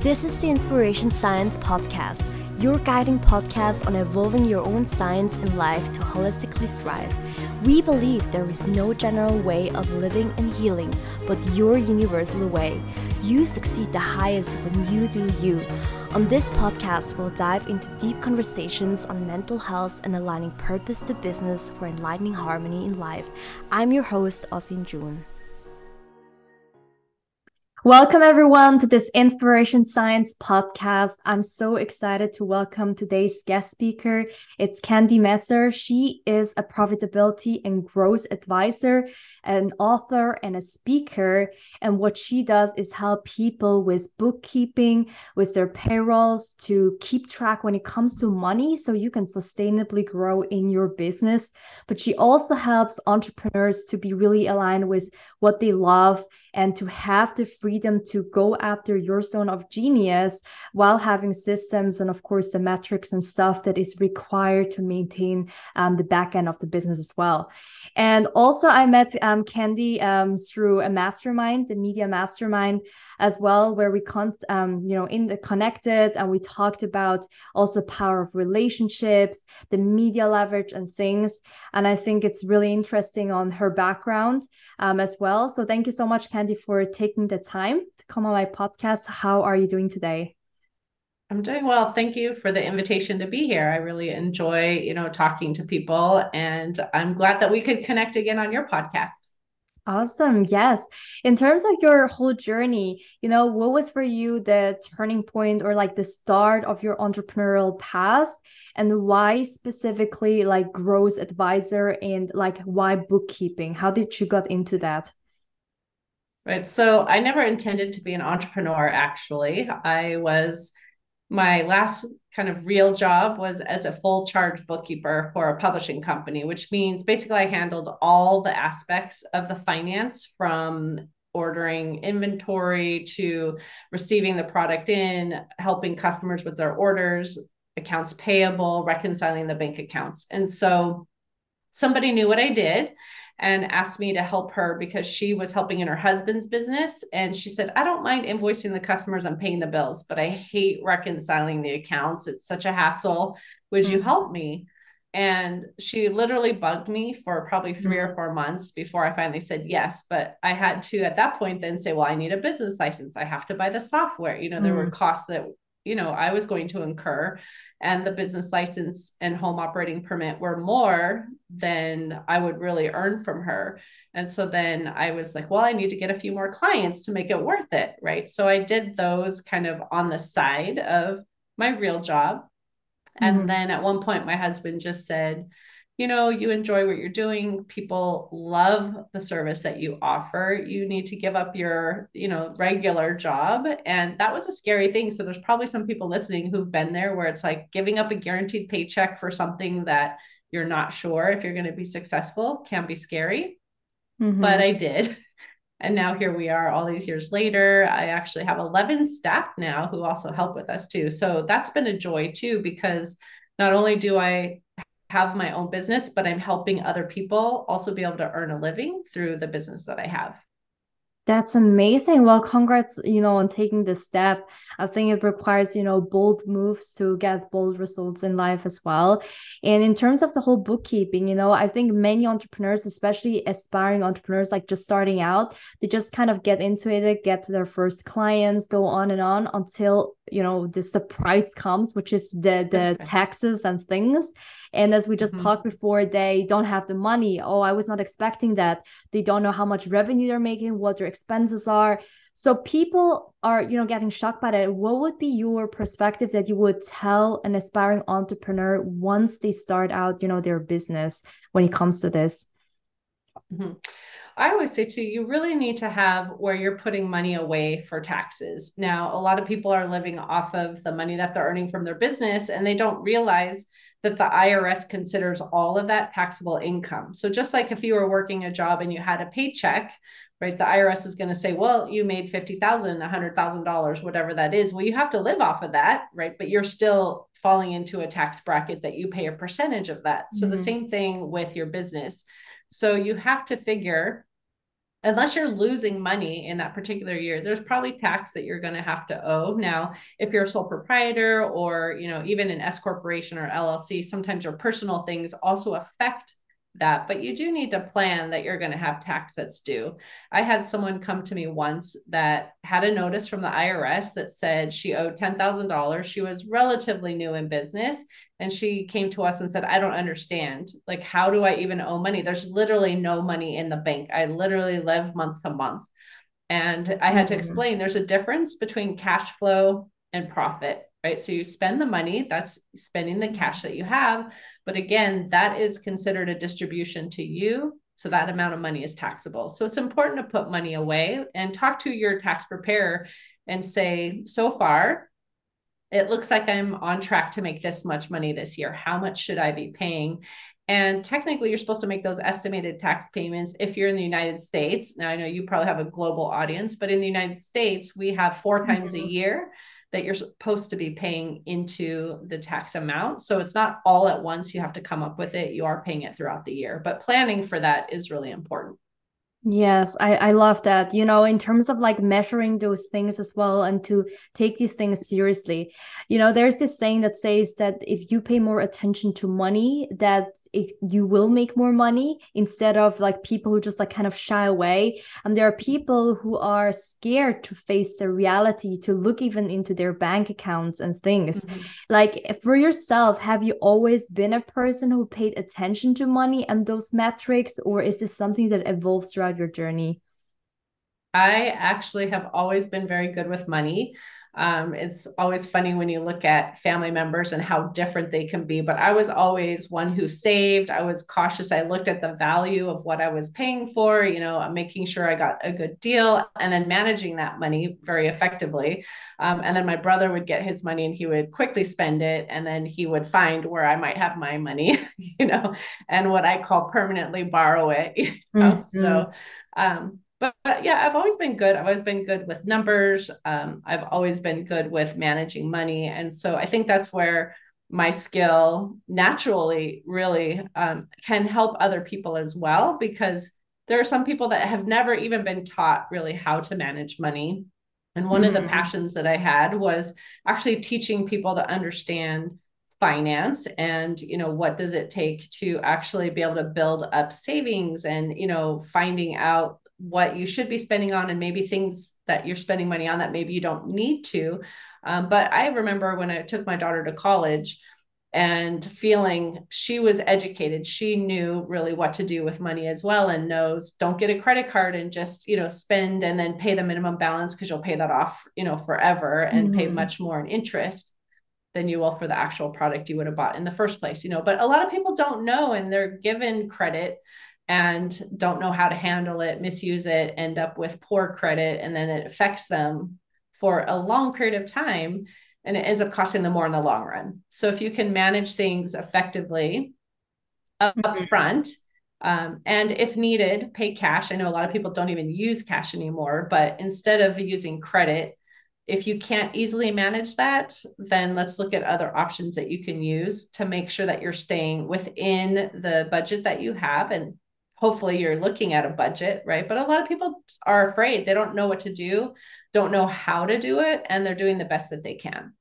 This is the Inspiration Science Podcast, your guiding podcast on evolving your own science in life to holistically thrive. We believe there is no general way of living and healing, but your universal way. You succeed the highest when you do you. On this podcast, we'll dive into deep conversations on mental health and aligning purpose to business for enlightening harmony in life. I'm your host, Osin June. Welcome, everyone, to this Inspiration Science podcast. I'm so excited to welcome today's guest speaker. It's Candy Messer. She is a profitability and growth advisor, an author, and a speaker. And what she does is help people with bookkeeping, with their payrolls to keep track when it comes to money so you can sustainably grow in your business. But she also helps entrepreneurs to be really aligned with what they love and to have the freedom to go after your zone of genius while having systems and of course the metrics and stuff that is required to maintain um, the back end of the business as well and also i met um, candy um, through a mastermind the media mastermind as well, where we con- um, you know in the connected and we talked about also power of relationships, the media leverage and things. And I think it's really interesting on her background um, as well. So thank you so much, Candy, for taking the time to come on my podcast. How are you doing today? I'm doing well. Thank you for the invitation to be here. I really enjoy, you know, talking to people and I'm glad that we could connect again on your podcast. Awesome. Yes. In terms of your whole journey, you know, what was for you the turning point or like the start of your entrepreneurial path and why specifically like growth advisor and like why bookkeeping? How did you got into that? Right. So I never intended to be an entrepreneur actually. I was my last kind of real job was as a full charge bookkeeper for a publishing company, which means basically I handled all the aspects of the finance from ordering inventory to receiving the product in, helping customers with their orders, accounts payable, reconciling the bank accounts. And so somebody knew what I did and asked me to help her because she was helping in her husband's business. And she said, I don't mind invoicing the customers and paying the bills, but I hate reconciling the accounts. It's such a hassle. Would mm-hmm. you help me? And she literally bugged me for probably 3 mm-hmm. or four months before I finally said yes. But I had to, at that point, then say, well, I need a business license. I have to buy the software. You know, mm-hmm. there were mm. costs that, you know, I was going to incur and the business license and home operating permit were more than I would really earn from her. And so then I was like, well, I need to get a few more clients to make it worth it. Right. So I did those kind of on the side of my real job. Mm-hmm. And then at one point, my husband just said, you know, you enjoy what you're doing, people love the service that you offer. You need to give up your, you know, regular job. And that was a scary thing. So there's probably some people listening who've been there where it's like giving up a guaranteed paycheck for something that you're not sure if you're going to be successful can be scary. Mm-hmm. But I did. And now here we are all these years later. I actually have 11 staff now who also help with us too. So that's been a joy too, because not only do I have my own business, but I'm helping other people also be able to earn a living through the business that I have. That's amazing. Well, congrats, you know, on taking this step. I think it requires, you know, bold moves to get bold results in life as well. And in terms of the whole bookkeeping, you know, I think many entrepreneurs, especially aspiring entrepreneurs, like just starting out, they just kind of get into it, get their first clients, go on and on until, you know, the surprise comes, which is the the taxes and things. And as we just mm-hmm. talked before, they don't have the money. Oh, I was not expecting that. They don't know how much revenue they're making, what their expenses are. So people are, you know, getting shocked by that. What would be your perspective that you would tell an aspiring entrepreneur once they start out, you know, their business when it comes to this? Mm-hmm. I always say too, you really need to have where you're putting money away for taxes. Now, a lot of people are living off of the money that they're earning from their business and they don't realize that the IRS considers all of that taxable income. So just like if you were working a job and you had a paycheck, right, the IRS is going to say, well, you made $50,000, $100,000, whatever that is. Well, you have to live off of that, right? But you're still falling into a tax bracket that you pay a percentage of that. So mm-hmm. the same thing with your business. So you have to figure unless you're losing money in that particular year there's probably tax that you're going to have to owe now if you're a sole proprietor or you know even an s corporation or llc sometimes your personal things also affect that, but you do need to plan that you're going to have tax that's due. I had someone come to me once that had a notice from the IRS that said she owed $10,000. She was relatively new in business and she came to us and said, I don't understand. Like, how do I even owe money? There's literally no money in the bank. I literally live month to month. And I had to mm-hmm. explain there's a difference between cash flow and profit right? So you spend the money, that's spending the cash that you have. But again, that is considered a distribution to you. So that amount of money is taxable. So it's important to put money away and talk to your tax preparer and say, so far, it looks like I'm on track to make this much money this year. How much should I be paying? And technically, you're supposed to make those estimated tax payments if you're in the United States. Now, I know you probably have a global audience, but in the United States, we have four times mm-hmm. a year that you're supposed to be paying into the tax amount. So it's not all at once. You have to come up with it. You are paying it throughout the year, but planning for that is really important. Yes, I, I love that. You know, in terms of like measuring those things as well and to take these things seriously. You know, there's this saying that says that if you pay more attention to money, that it, you will make more money instead of like people who just like kind of shy away. And there are people who are scared to face the reality, to look even into their bank accounts and things. Mm-hmm. Like for yourself, have you always been a person who paid attention to money and those metrics, or is this something that evolves throughout? Your journey? I actually have always been very good with money. Um, it's always funny when you look at family members and how different they can be. But I was always one who saved. I was cautious. I looked at the value of what I was paying for, you know, making sure I got a good deal and then managing that money very effectively. Um, and then my brother would get his money and he would quickly spend it. And then he would find where I might have my money, you know, and what I call permanently borrow it. You know? mm-hmm. So, um, but, but, yeah, I've always been good. I've always been good with numbers. Um, I've always been good with managing money. And so I think that's where my skill naturally really um, can help other people as well, because there are some people that have never even been taught really how to manage money. And one mm-hmm. of the mm-hmm. passions that I had was actually teaching people to understand finance and you know what does it take to actually be able to build up savings and you know finding out what you should be spending on and maybe things that you're spending money on that maybe you don't need to. Um, but I remember when I took my daughter to college and feeling she was educated she knew really what to do with money as well and knows don't get a credit card and just you know spend and then pay the minimum balance because you'll pay that off you know forever and mm-hmm. pay much more in interest than you will for the actual product you would have bought in the first place you know but a lot of people don't know and they're given credit and don't know how to handle it, misuse it, end up with poor credit, and then it affects them for a long period of time and it ends up costing them more in the long run. So if you can manage things effectively up, mm-hmm. front, um, and if needed, pay cash. I know a lot of people don't even use cash anymore, but instead of using credit, if you can't easily manage that, then let's look at other options that you can use to make sure that you're staying within the budget that you have and hopefully you're looking at a budget, right? But a lot of people are afraid. They don't know what to do, don't know how to do it, and they're doing the best that they can.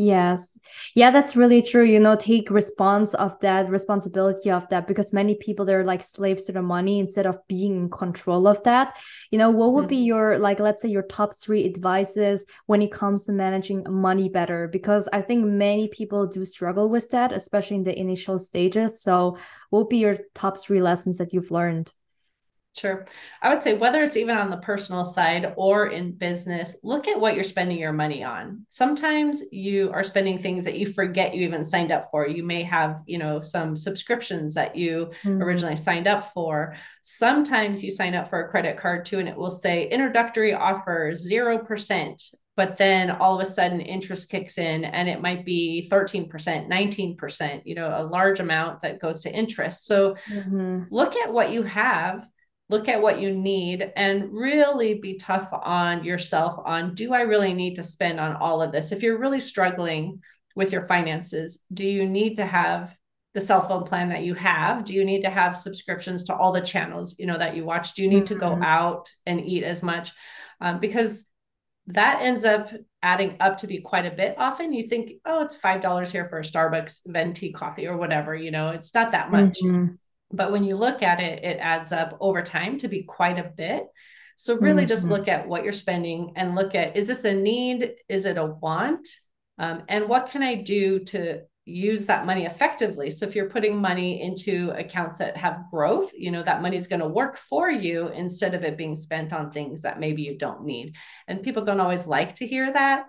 Yes. Yeah, that's really true. You know, take response of that responsibility of that because many people they're like slaves to the money instead of being in control of that. You know, what would mm-hmm. be your like let's say your top 3 advices when it comes to managing money better because I think many people do struggle with that especially in the initial stages. So, what would be your top 3 lessons that you've learned? Sure. I would say whether it's even on the personal side or in business, look at what you're spending your money on. Sometimes you are spending things that you forget you even signed up for. You may have, you know, some subscriptions that you mm-hmm. originally signed up for. Sometimes you sign up for a credit card too, and it will say introductory offer 0%. But then all of a sudden interest kicks in and it might be 13%, 19%, you know, a large amount that goes to interest. So mm-hmm. look at what you have look at what you need and really be tough on yourself on do I really need to spend on all of this? If you're really struggling with your finances, do you need to have the cell phone plan that you have do you need to have subscriptions to all the channels you know that you watch do you need mm-hmm. to go mm-hmm. out and eat as much um, because that ends up adding up to be quite a bit often you think oh it's five dollars here for a starbucks venti coffee or whatever you know it's not that much mm-hmm. But when you look at it it adds up over time to be quite a bit so really mm-hmm. just look at what you're spending and look at is this a need is it a want um, and what can i do to use that money effectively. So if you're putting money into accounts that have growth, you know, that money is going to work for you instead of it being spent on things that maybe you don't need. And people don't always like to hear that,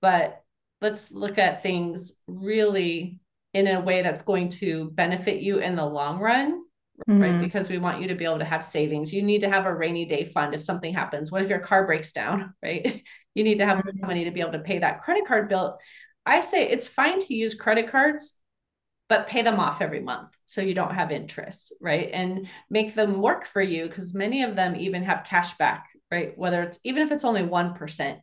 but let's look at things really in a way that's going to benefit you in the long run. Mm-hmm. Right. Because we want you to be able to have savings. You need to have a rainy day fund if something happens. What if your car breaks down? Right. You need to have mm-hmm. money to be able to pay that credit card bill I say it's fine to use credit cards, but pay them off every month so you don't have interest, right? And make them work for you because many of them even have cash back, right? Whether it's even if it's only 1%.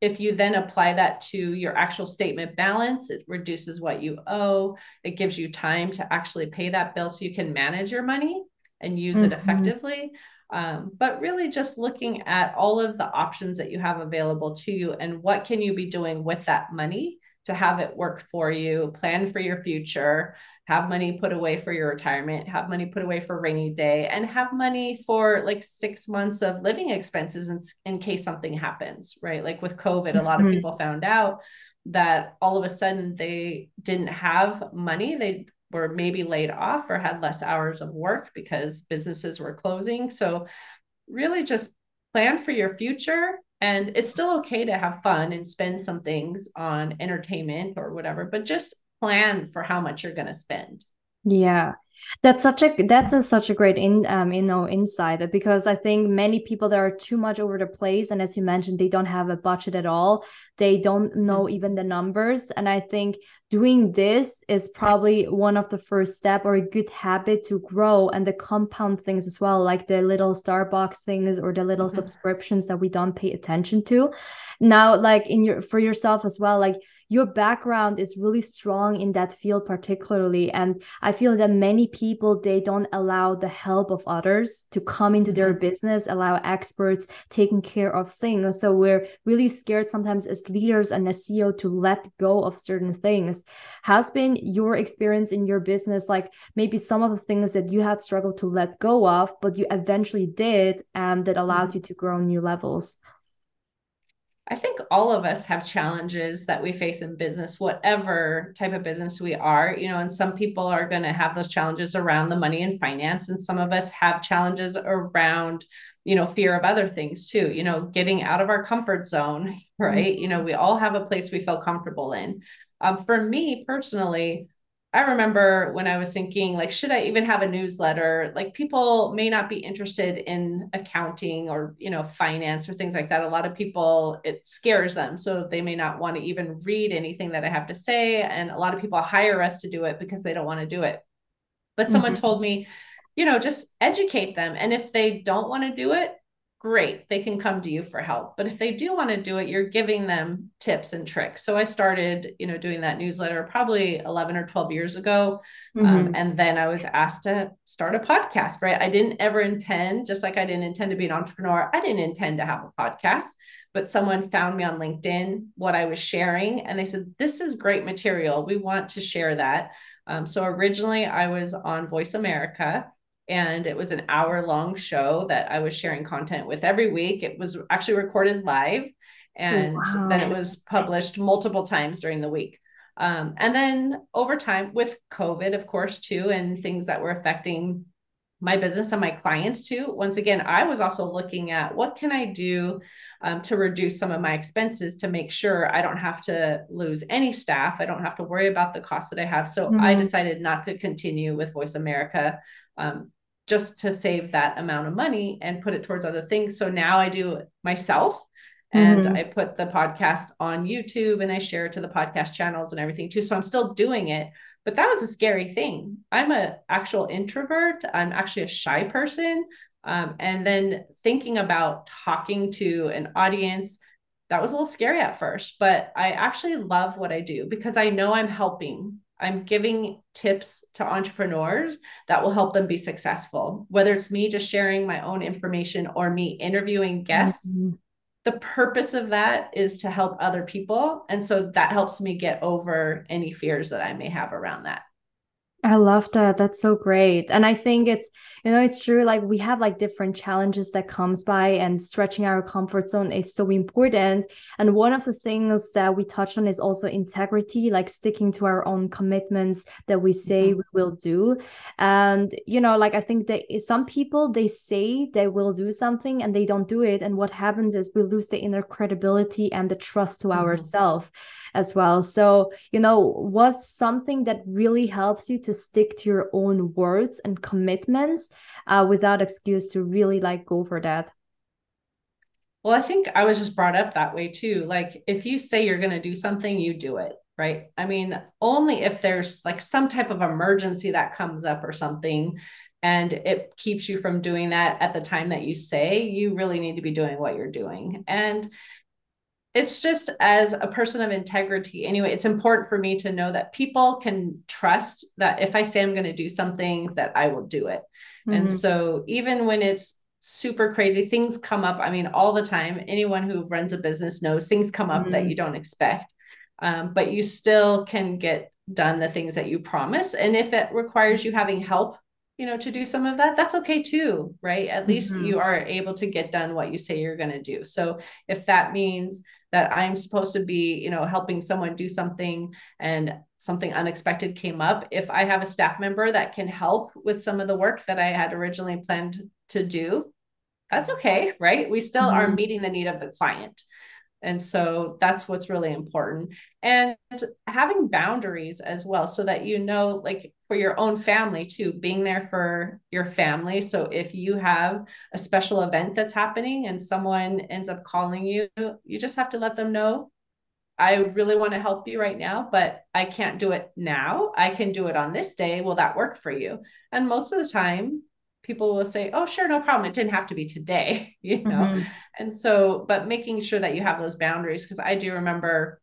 If you then apply that to your actual statement balance, it reduces what you owe. It gives you time to actually pay that bill so you can manage your money and use mm-hmm. it effectively. Um, but really just looking at all of the options that you have available to you and what can you be doing with that money to have it work for you, plan for your future, have money put away for your retirement, have money put away for rainy day, and have money for like six months of living expenses in, in case something happens, right? Like with COVID, mm-hmm. a lot of mm-hmm. people found out that all of a sudden they didn't have money. They were maybe laid off or had less hours of work because businesses were closing. So, really just plan for your future and it's still okay to have fun and spend some things on entertainment or whatever, but just plan for how much you're going to spend. Yeah. That's such a that's a, such a great in um you know insight because I think many people that are too much over the place and as you mentioned they don't have a budget at all they don't know mm-hmm. even the numbers and I think doing this is probably one of the first step or a good habit to grow and the compound things as well like the little Starbucks things or the little mm-hmm. subscriptions that we don't pay attention to now like in your for yourself as well like your background is really strong in that field particularly and i feel that many people they don't allow the help of others to come into their mm-hmm. business allow experts taking care of things so we're really scared sometimes as leaders and as ceo to let go of certain things has been your experience in your business like maybe some of the things that you had struggled to let go of but you eventually did and that allowed mm-hmm. you to grow new levels I think all of us have challenges that we face in business, whatever type of business we are, you know, and some people are going to have those challenges around the money and finance. And some of us have challenges around, you know, fear of other things too, you know, getting out of our comfort zone, right? Mm-hmm. You know, we all have a place we feel comfortable in. Um, for me personally, I remember when I was thinking, like, should I even have a newsletter? Like, people may not be interested in accounting or, you know, finance or things like that. A lot of people, it scares them. So they may not want to even read anything that I have to say. And a lot of people hire us to do it because they don't want to do it. But someone mm-hmm. told me, you know, just educate them. And if they don't want to do it, great they can come to you for help. But if they do want to do it you're giving them tips and tricks. So i started you know doing that newsletter probably 11 or 12 years ago um, mm-hmm. um, and then i was asked to start a podcast right? I didn't ever intend just like i didn't intend to be an entrepreneur i didn't intend to have a podcast but someone found me on linkedin what i was sharing and they said this is great material. We want to share that. Um, so originally i was on voice america and it was an hour long show that I was sharing content with every week. It was actually recorded live and wow. then it was published multiple times during the week. Um, and then over time with COVID, of course, too, and things that were affecting my business and my clients too. Once again, I was also looking at what can I do um, to reduce some of my expenses to make sure I don't have to lose any staff. I don't have to worry about the costs that I have. So mm-hmm. I decided not to continue with Voice America um, just to save that amount of money and put it towards other things. So now I do it myself and mm-hmm. I put the podcast on YouTube and I share it to the podcast channels and everything too. So I'm still doing it, but that was a scary thing. I'm a actual introvert. I'm actually a shy person. Um, and then thinking about talking to an audience, that was a little scary at first, but I actually love what I do because I know I'm helping I'm giving tips to entrepreneurs that will help them be successful. Whether it's me just sharing my own information or me interviewing guests, mm-hmm. the purpose of that is to help other people. And so that helps me get over any fears that I may have around that. I love that. That's so great. And I think it's, you know, it's true. Like we have like different challenges that comes by and stretching our comfort zone is so important. And one of the things that we touch on is also integrity, like sticking to our own commitments that we say mm-hmm. we will do. And, you know, like I think that some people, they say they will do something and they don't do it. And what happens is we lose the inner credibility and the trust to mm-hmm. ourselves as well. So, you know, what's something that really helps you to stick to your own words and commitments uh, without excuse to really like go for that? Well, I think I was just brought up that way too. Like, if you say you're going to do something, you do it, right? I mean, only if there's like some type of emergency that comes up or something and it keeps you from doing that at the time that you say, you really need to be doing what you're doing. And it's just as a person of integrity anyway it's important for me to know that people can trust that if i say i'm going to do something that i will do it mm-hmm. and so even when it's super crazy things come up i mean all the time anyone who runs a business knows things come up mm-hmm. that you don't expect um, but you still can get done the things that you promise and if it requires you having help you know to do some of that that's okay too right at mm-hmm. least you are able to get done what you say you're going to do so if that means that I'm supposed to be, you know, helping someone do something and something unexpected came up, if I have a staff member that can help with some of the work that I had originally planned to do, that's okay, right? We still mm-hmm. are meeting the need of the client. And so that's what's really important. And having boundaries as well, so that you know, like for your own family too, being there for your family. So if you have a special event that's happening and someone ends up calling you, you just have to let them know. I really want to help you right now, but I can't do it now. I can do it on this day. Will that work for you? And most of the time, people will say, oh, sure, no problem. It didn't have to be today, you know? Mm-hmm. And so, but making sure that you have those boundaries, because I do remember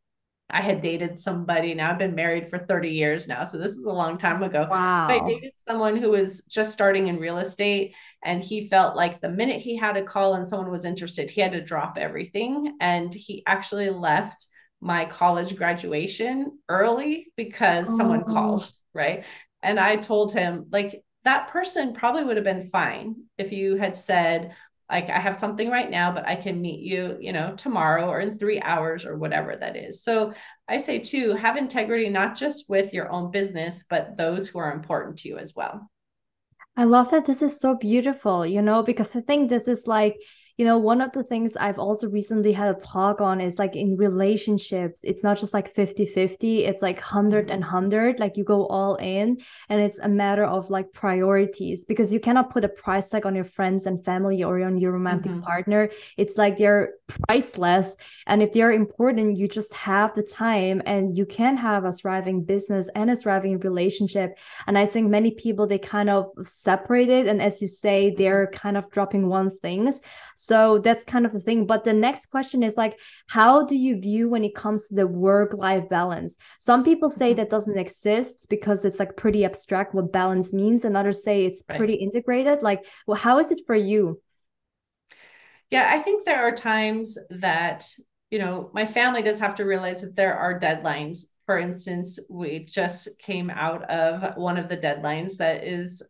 I had dated somebody. Now I've been married for 30 years now. So this is a long time ago. Wow. I dated someone who was just starting in real estate. And he felt like the minute he had a call and someone was interested, he had to drop everything. And he actually left my college graduation early because oh. someone called. Right. And I told him, like, that person probably would have been fine if you had said like i have something right now but i can meet you you know tomorrow or in three hours or whatever that is. So i say too have integrity not just with your own business but those who are important to you as well. I love that this is so beautiful you know because i think this is like you know, one of the things I've also recently had a talk on is like in relationships, it's not just like 50 50, it's like 100 and 100. Like you go all in, and it's a matter of like priorities because you cannot put a price tag on your friends and family or on your romantic mm-hmm. partner. It's like they're priceless. And if they're important, you just have the time and you can have a thriving business and a thriving relationship. And I think many people, they kind of separate it. And as you say, they're mm-hmm. kind of dropping one things. So that's kind of the thing. But the next question is like, how do you view when it comes to the work life balance? Some people say mm-hmm. that doesn't exist because it's like pretty abstract what balance means, and others say it's right. pretty integrated. Like, well, how is it for you? Yeah, I think there are times that, you know, my family does have to realize that there are deadlines for instance, we just came out of one of the deadlines that is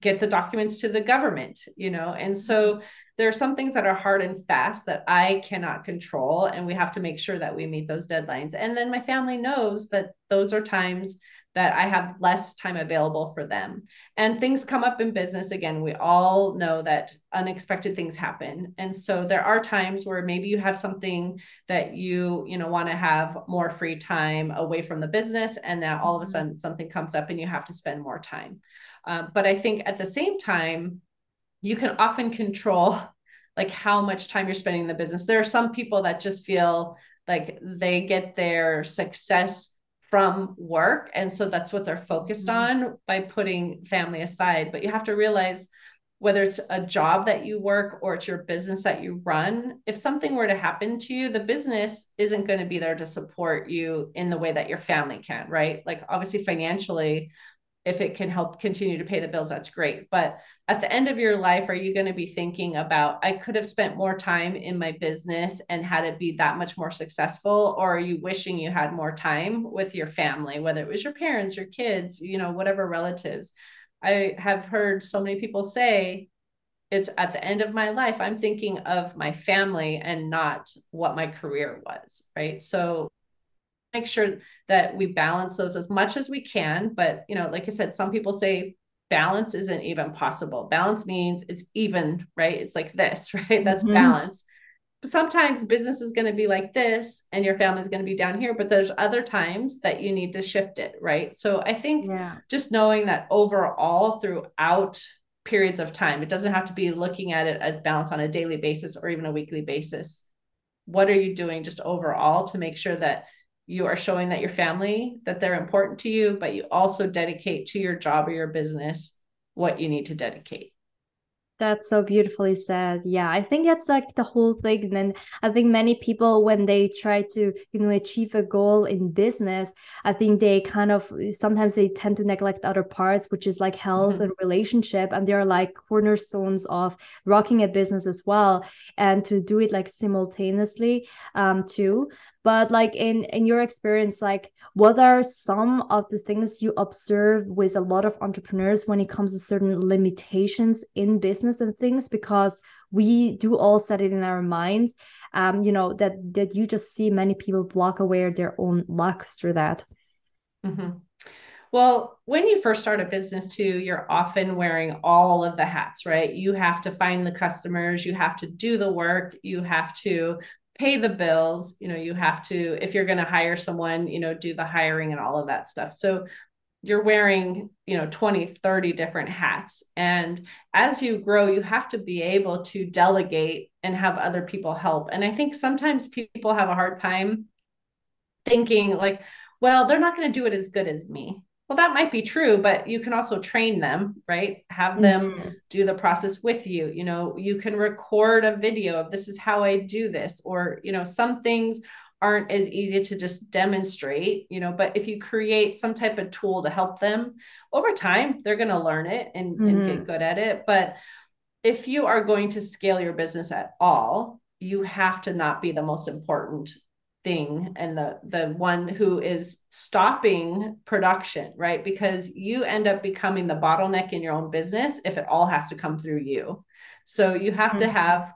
get the documents to the government, you know? And so there are some things that are hard and fast that I cannot control. And we have to make sure that we meet those deadlines. And then my family knows that those are times that I have less time available for them. And things come up in business again. We all know that unexpected things happen. And so there are times where maybe you have something that you, you know, want to have more free time away from the business and now all of a mm-hmm. sudden something comes up and you have to spend more time. Um, but I think at the same time, you can often control like how much time you're spending in the business. There are some people that just feel like they get their success from work. And so that's what they're focused mm-hmm. on by putting family aside. But you have to realize whether it's a job that you work or it's your business that you run, if something were to happen to you, the business isn't going to be there to support you in the way that your family can, right? Like, obviously, financially, if it can help continue to pay the bills, that's great. But at the end of your life, are you going to be thinking about, I could have spent more time in my business and had it be that much more successful? Or are you wishing you had more time with your family, whether it was your parents, your kids, you know, whatever relatives? I have heard so many people say, it's at the end of my life, I'm thinking of my family and not what my career was. Right. So make sure that we balance those as much as we can. But, you know, like I said, some people say balance isn't even possible. Balance means it's even, right? It's like this, right? That's mm-hmm. balance. But sometimes business is going to be like this and your family is going to be down here, but there's other times that you need to shift it, right? So I think yeah. just knowing that overall throughout periods of time, it doesn't have to be looking at it as balance on a daily basis or even a weekly basis. What are you doing just overall to make sure that you are showing that your family that they're important to you but you also dedicate to your job or your business what you need to dedicate that's so beautifully said. Yeah, I think that's like the whole thing. And then I think many people, when they try to, you know, achieve a goal in business, I think they kind of sometimes they tend to neglect other parts, which is like health mm-hmm. and relationship. And they're like cornerstones of rocking a business as well. And to do it like simultaneously um, too but like in in your experience like what are some of the things you observe with a lot of entrepreneurs when it comes to certain limitations in business and things because we do all set it in our minds um you know that that you just see many people block away their own luck through that mm-hmm. Well, when you first start a business, too, you're often wearing all of the hats, right? You have to find the customers, you have to do the work, you have to pay the bills you know you have to if you're going to hire someone you know do the hiring and all of that stuff. So you're wearing you know 20 30 different hats. And as you grow you have to be able to delegate and have other people help. And i think sometimes people have a hard time thinking like well they're not going to do it as good as me well that might be true but you can also train them right have them mm-hmm. do the process with you you know you can record a video of this is how i do this or you know some things aren't as easy to just demonstrate you know but if you create some type of tool to help them over time they're going to learn it and, mm-hmm. and get mm-hmm. good at it but if you are going to scale your business at all you have to not be the most important thing and the the one who is stopping production right? Because you end up becoming the bottleneck in your own business if it all has to come through you. So you have mm-hmm. to have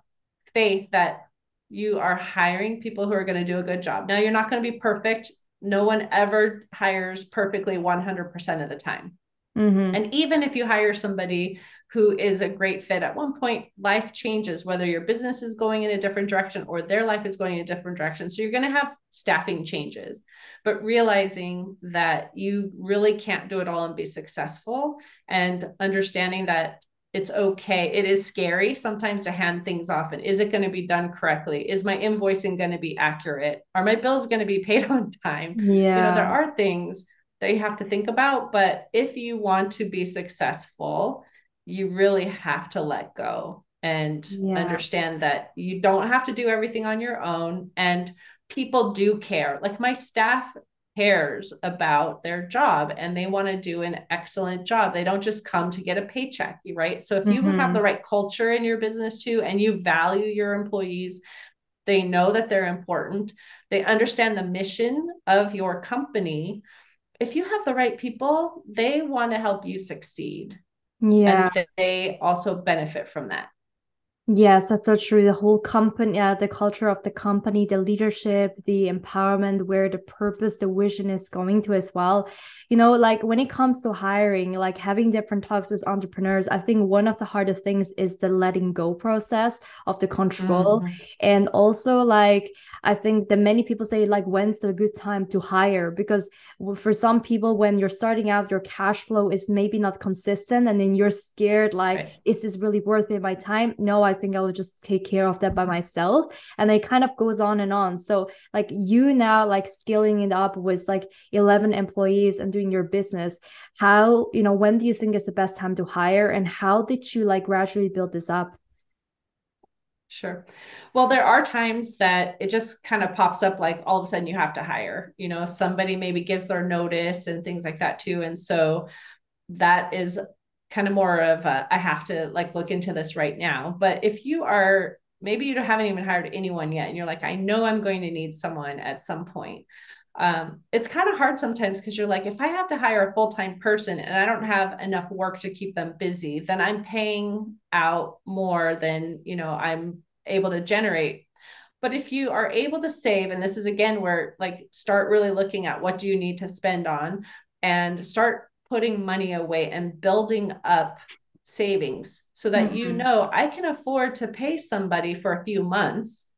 faith that you are hiring people who are going to do a good job. Now you're not going to be perfect. No one ever hires perfectly 100% of the time. Mm-hmm. and even if you hire somebody who is a great fit. At one point, life changes, whether your business is going in a different direction or their life is going in a different direction. So you're going to have staffing changes, but realizing that you really can't do it all and be successful and understanding that it's okay. It is scary sometimes to hand things off. And is it going to be done correctly? Is my invoicing going to be accurate? Are my bills going to be paid on time? Yeah. You know, there are things that you have to think about. But if you want to be successful, you really have to let go and yeah. understand that you don't have to do everything on your own and people do care. Like my staff cares about their job and they want to do an excellent job. They don't just come to get a paycheck right? So if you mm-hmm. have the right culture in your business too and you value your employees they know that they're important. They understand the mission of your company. If you have the right people they want to help you succeed yeah and they also benefit from that Yes, that's so true. The whole company, uh, the culture of the company, the leadership, the empowerment, where the purpose, the vision is going to as well. You know, like when it comes to hiring, like having different talks with entrepreneurs, I think one of the hardest things is the letting go process of the control. Mm-hmm. And also, like, I think that many people say like when's the good time to hire because for some people when you're starting out your cash flow is maybe not consistent and then you're scared like right. is this really worth it my time? No, I think I will just take care of that by myself and it kind of goes on and on. So like you now like scaling it up with like 11 employees and doing your business how you know when do you think is the best time to hire and how did you like gradually build this up Sure. Well, there are times that it just kind of pops up like all of a sudden you have to hire, you know, somebody maybe gives their notice and things like that too. And so that is kind of more of a, I have to like look into this right now. But if you are, maybe you haven't even hired anyone yet and you're like, I know I'm going to need someone at some point um, it's kind of hard sometimes because you're like, if I have to hire a full time person and I don't have enough work to keep them busy, then I'm paying out more than you know I'm able to generate. But if you are able to save, and this is again where like start really looking at what do you need to spend on, and start putting money away and building up savings so that mm-hmm. you know I can afford to pay somebody for a few months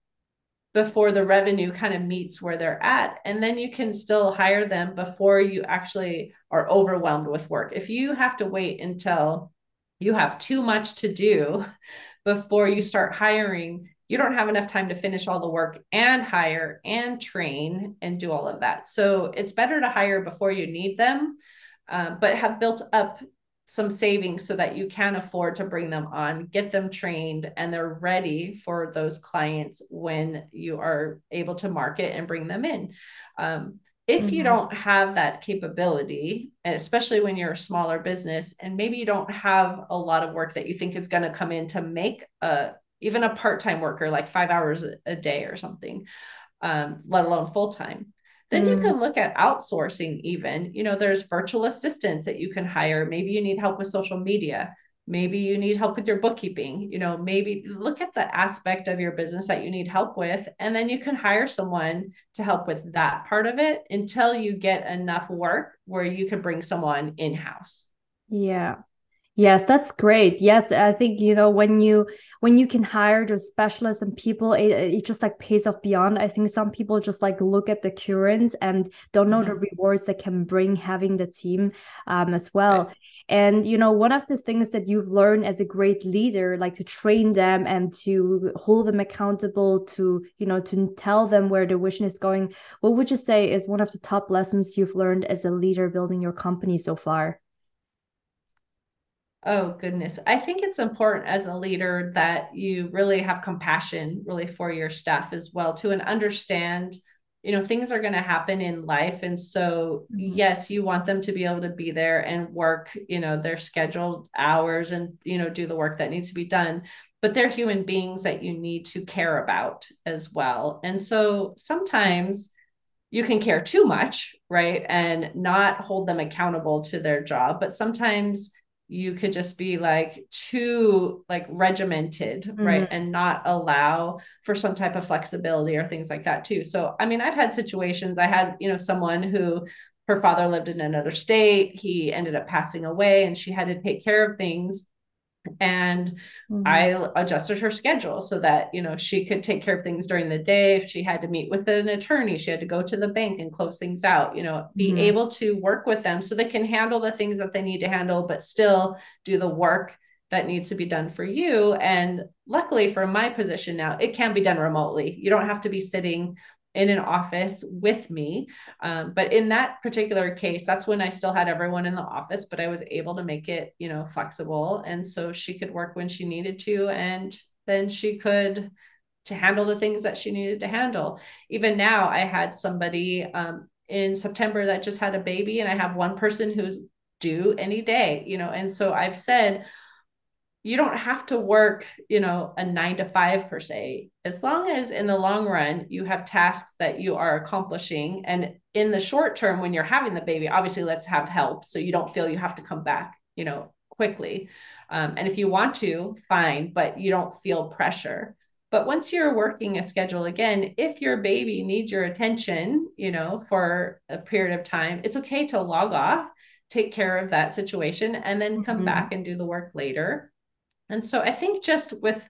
before the revenue kind of meets where they're at. And then you can still hire them before you actually are overwhelmed with work. If you have to wait until you have too much to do before you start hiring, you don't have enough time to finish all the work and hire and train and do all of that. So it's better to hire before you need them, uh, but have built up some savings so that you can afford to bring them on, get them trained, and they're ready for those clients when you are able to market and bring them in. Um, if mm-hmm. you don't have that capability, and especially when you're a smaller business, and maybe you don't have a lot of work that you think is going to come in to make a even a part-time worker like five hours a day or something, um, let alone full-time then mm. you can look at outsourcing, even. You know, there's virtual assistants that you can hire. Maybe you need help with social media. Maybe you need help with your bookkeeping. You know, maybe look at the aspect of your business that you need help with, and then you can hire someone to help with that part of it until you get enough work where you can bring someone in house. Yeah. Yes, that's great. Yes, I think you know when you when you can hire those specialists and people, it, it just like pays off beyond. I think some people just like look at the current and don't know mm-hmm. the rewards that can bring having the team um, as well. Right. And you know, one of the things that you've learned as a great leader, like to train them and to hold them accountable, to you know, to tell them where the vision is going. What would you say is one of the top lessons you've learned as a leader building your company so far? Oh, goodness. I think it's important as a leader that you really have compassion really for your staff as well to and understand, you know, things are going to happen in life. And so, mm-hmm. yes, you want them to be able to be there and work, you know, their scheduled hours and, you know, do the work that needs to be done. But they're human beings that you need to care about as well. And so sometimes, you can care too much, right? And not hold them accountable to their job. But sometimes you could just be like too like regimented mm-hmm. right and not allow for some type of flexibility or things like that too. So i mean i've had situations. I had you know someone who her father lived in another state. He ended up passing away and she had to take care of things and mm-hmm. i adjusted her schedule so that you know she could take care of things during the day if she had to meet with an attorney she had to go to the bank and close things out you know be mm-hmm. able to work with them so they can handle the things that they need to handle but still do the work that needs to be done for you and luckily for my position now it can be done remotely you don't have to be sitting in an office with me. Um, but in that particular case, that's when I still had everyone in the office, but I was able to make it, you know, flexible. And so she could work when she needed to, and then she could to handle the things that she needed to handle. Even now, I had somebody um, in September that just had a baby, and I have one person who's due any day, you know, and so I've said, you don't have to work, you know, a nine to five per se, as long as in the long run you have tasks that you are accomplishing. And in the short term, when you're having the baby, obviously let's have help so you don't feel you have to come back, you know, quickly. Um, and if you want to, fine, but you don't feel pressure. But once you're working a schedule again, if your baby needs your attention, you know, for a period of time, it's okay to log off, take care of that situation, and then come mm-hmm. back and do the work later and so I think just with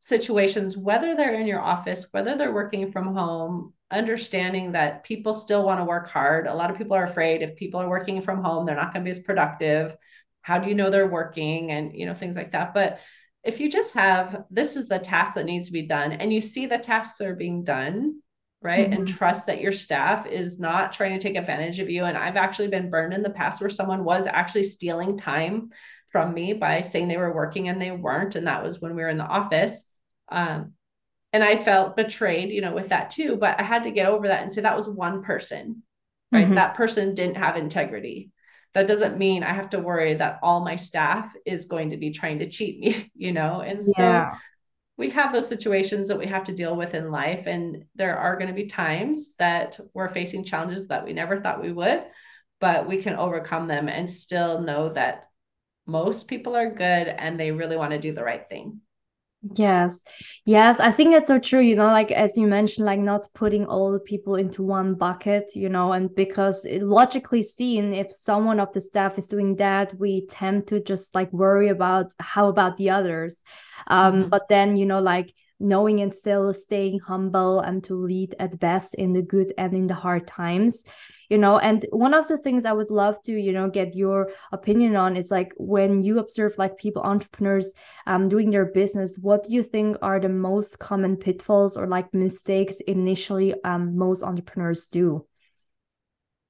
situations, whether they're in your office, whether they're working from home, understanding that people still want to work hard. A lot of people are afraid if people are working from home, they're not going to be as productive. How do you know they're working? And, you know, things like that. But if you just have this is the task that needs to be done and you see the tasks are being done, right? Mm-hmm. And trust that your staff is not trying to take advantage of you. And I've actually been burned in the past where someone was actually stealing time from me by saying they were working and they weren't. And that was when we were in the office. Um, and I felt betrayed, you know, with that too. But I had to get over that and say that was one person, right? Mm-hmm. That person didn't have integrity. That doesn't mean I have to worry that all my staff is going to be trying to cheat me, you know? And so yeah. we have those situations that we have to deal with in life. And there are going to be times that we're facing challenges that we never thought we would, but we can overcome them and still know that most people are good and they really want to do the right thing. Yes. Yes, I think that's so true, you know, like as you mentioned, like not putting all the people into one bucket, you know, and because it, logically seen, if someone of the staff is doing that, we tend to just like worry about how about the others. Um, mm-hmm. but then, you know, like knowing and still staying humble and to lead at best in the good and in the hard times you know and one of the things i would love to you know get your opinion on is like when you observe like people entrepreneurs um doing their business what do you think are the most common pitfalls or like mistakes initially um most entrepreneurs do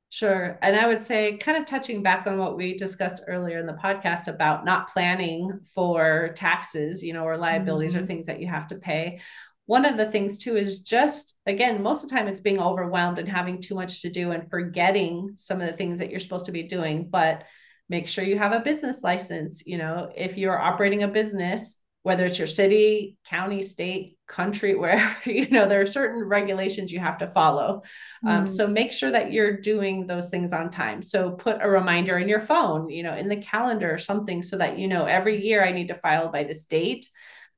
Sure. And I would say, kind of touching back on what we discussed earlier in the podcast about not planning for taxes, you know, or liabilities mm-hmm. or things that you have to pay one of the things too is just again most of the time it's being overwhelmed and having too much to do and forgetting some of the things that you're supposed to be doing but make sure you have a business license. You know if you're operating a business whether it's your city county state country wherever you know there are certain regulations you have to follow. Mm. um, so make sure that you're doing those things on time. So put a reminder in your phone you know in the calendar or something so that you know every year i need to file by this date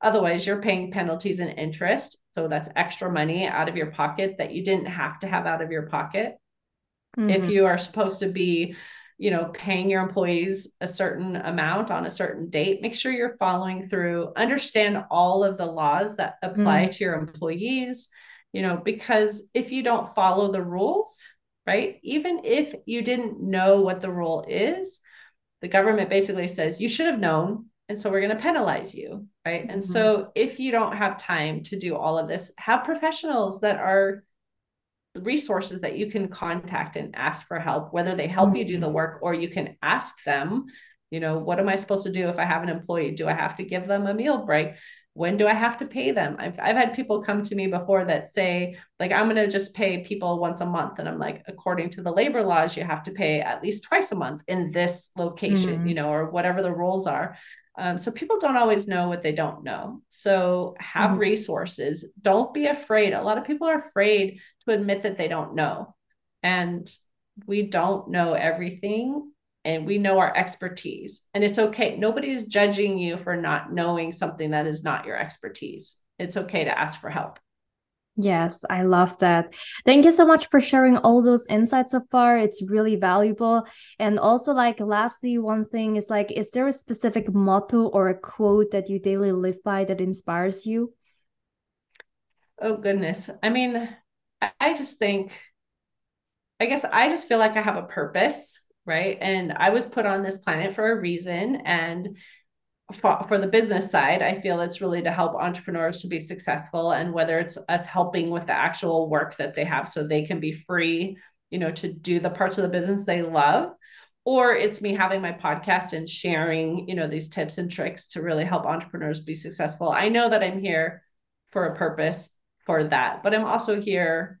Otherwise, you're paying penalties and interest. So that's extra money out of your pocket that you didn't have to have out of your pocket. Mm-hmm. If you are supposed to be, you know, paying your employees a certain amount on a certain date, make sure you're following through, understand all of the laws that apply mm-hmm. to your employees, you know, because if you don't follow the rules, right, even if you didn't know what the rule is, the government basically says you should have known and so we're going to penalize you right mm-hmm. and so if you don't have time to do all of this have professionals that are resources that you can contact and ask for help whether they help mm-hmm. you do the mm-hmm. work or you can ask them you know what am i supposed to do if i have an employee do i have to give them a meal break when do i have to pay them i've, I've had people come to me before that say like i'm going to just pay people once a month and i'm like according to the labor laws you have to pay at least twice a month in this location mm-hmm. you know or whatever the rules are um, so people don't always know what they don't know. So have mm-hmm. resources. Don't be afraid. A lot of people are afraid to admit that they don't know. And we don't know everything and we know our expertise. And it's okay. Nobody's judging you for not knowing something that is not your expertise. It's okay to ask for help. Yes, I love that. Thank you so much for sharing all those insights so far. It's really valuable. And also, like, lastly, one thing is like, is there a specific motto or a quote that you daily live by that inspires you? Oh, goodness. I mean, I just think, I guess I just feel like I have a purpose, right? And I was put on this planet for a reason. And for, for the business side, I feel it's really to help entrepreneurs to be successful and whether it's us helping with the actual work that they have so they can be free, you know, to do the parts of the business they love or it's me having my podcast and sharing, you know, these tips and tricks to really help entrepreneurs be successful. I know that I'm here for a purpose for that, but I'm also here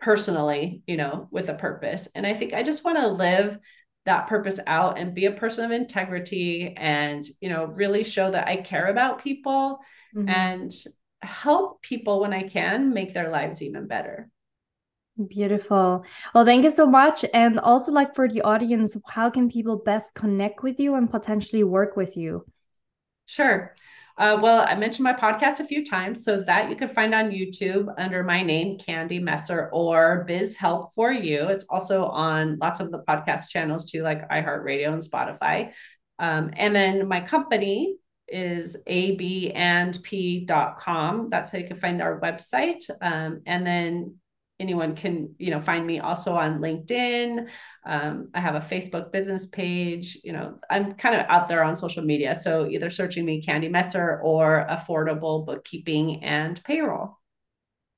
personally, you know, with a purpose. And I think I just want to live that purpose out and be a person of integrity and you know really show that i care about people mm-hmm. and help people when i can make their lives even better. Beautiful. Well thank you so much. And also like for the audience how can people best connect with you and potentially work with you? Sure uh, well, I mentioned my podcast a few times, so that you can find on YouTube under my name, Candy Messer, or Biz Help for You. It's also on lots of the podcast channels too, like iHeartRadio and Spotify. Um, and then my company is abandp.com. That's how you can find our website. Um, and then anyone can you know find me also on linkedin. Um, i have a facebook business page you know i'm kind of out there on social media. So either searching me candy messer or affordable bookkeeping and payroll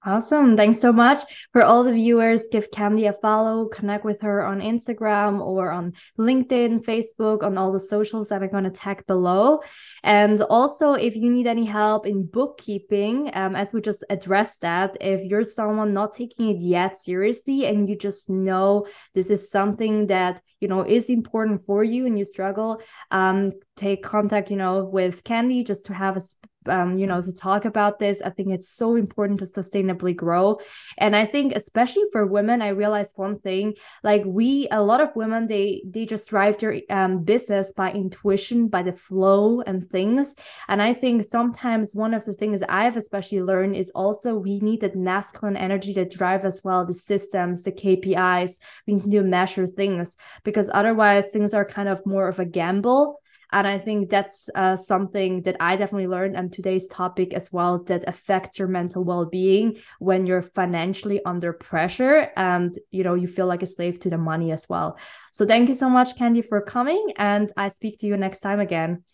Awesome. Thanks so much. For all the viewers, give Candy a follow, connect with her on Instagram or on LinkedIn, Facebook, on all the socials that I'm going to tag below. And also, if you need any help in bookkeeping, um, as we just addressed that, if you're someone not taking it yet seriously and you just know this is something that, you know, is important for you and you struggle, um, take contact, you know, with Candy just to have a um, you know, to talk about this. I think it's so important to sustainably grow. And I think especially for women, I realized one thing, like we, a lot of women, they they just drive their um, business by intuition, by the flow and things. And I think sometimes one of the things I've especially learned is also we need that masculine energy to drive as well, the systems, the KPIs. We need to measure things because otherwise things are kind of more of a gamble and I think that's uh, something that I definitely learned and today's topic as well that affects your mental well-being when you're financially under pressure and you know you feel like a slave to the money as well. So thank you so much Candy for coming and I speak to you next time again.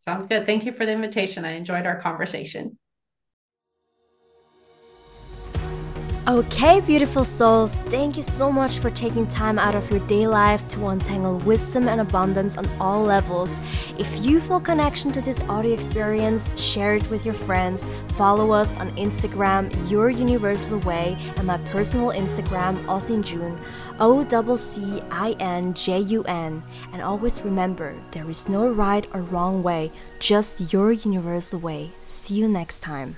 Sounds good. Thank you for the invitation. I enjoyed our conversation. Okay, beautiful souls, thank you so much for taking time out of your day life to untangle wisdom and abundance on all levels. If you feel connection to this audio experience, share it with your friends. Follow us on Instagram, Your Universal Way, and my personal Instagram, Occin Jun, O C I N J U N. And always remember, there is no right or wrong way, just your universal way. See you next time.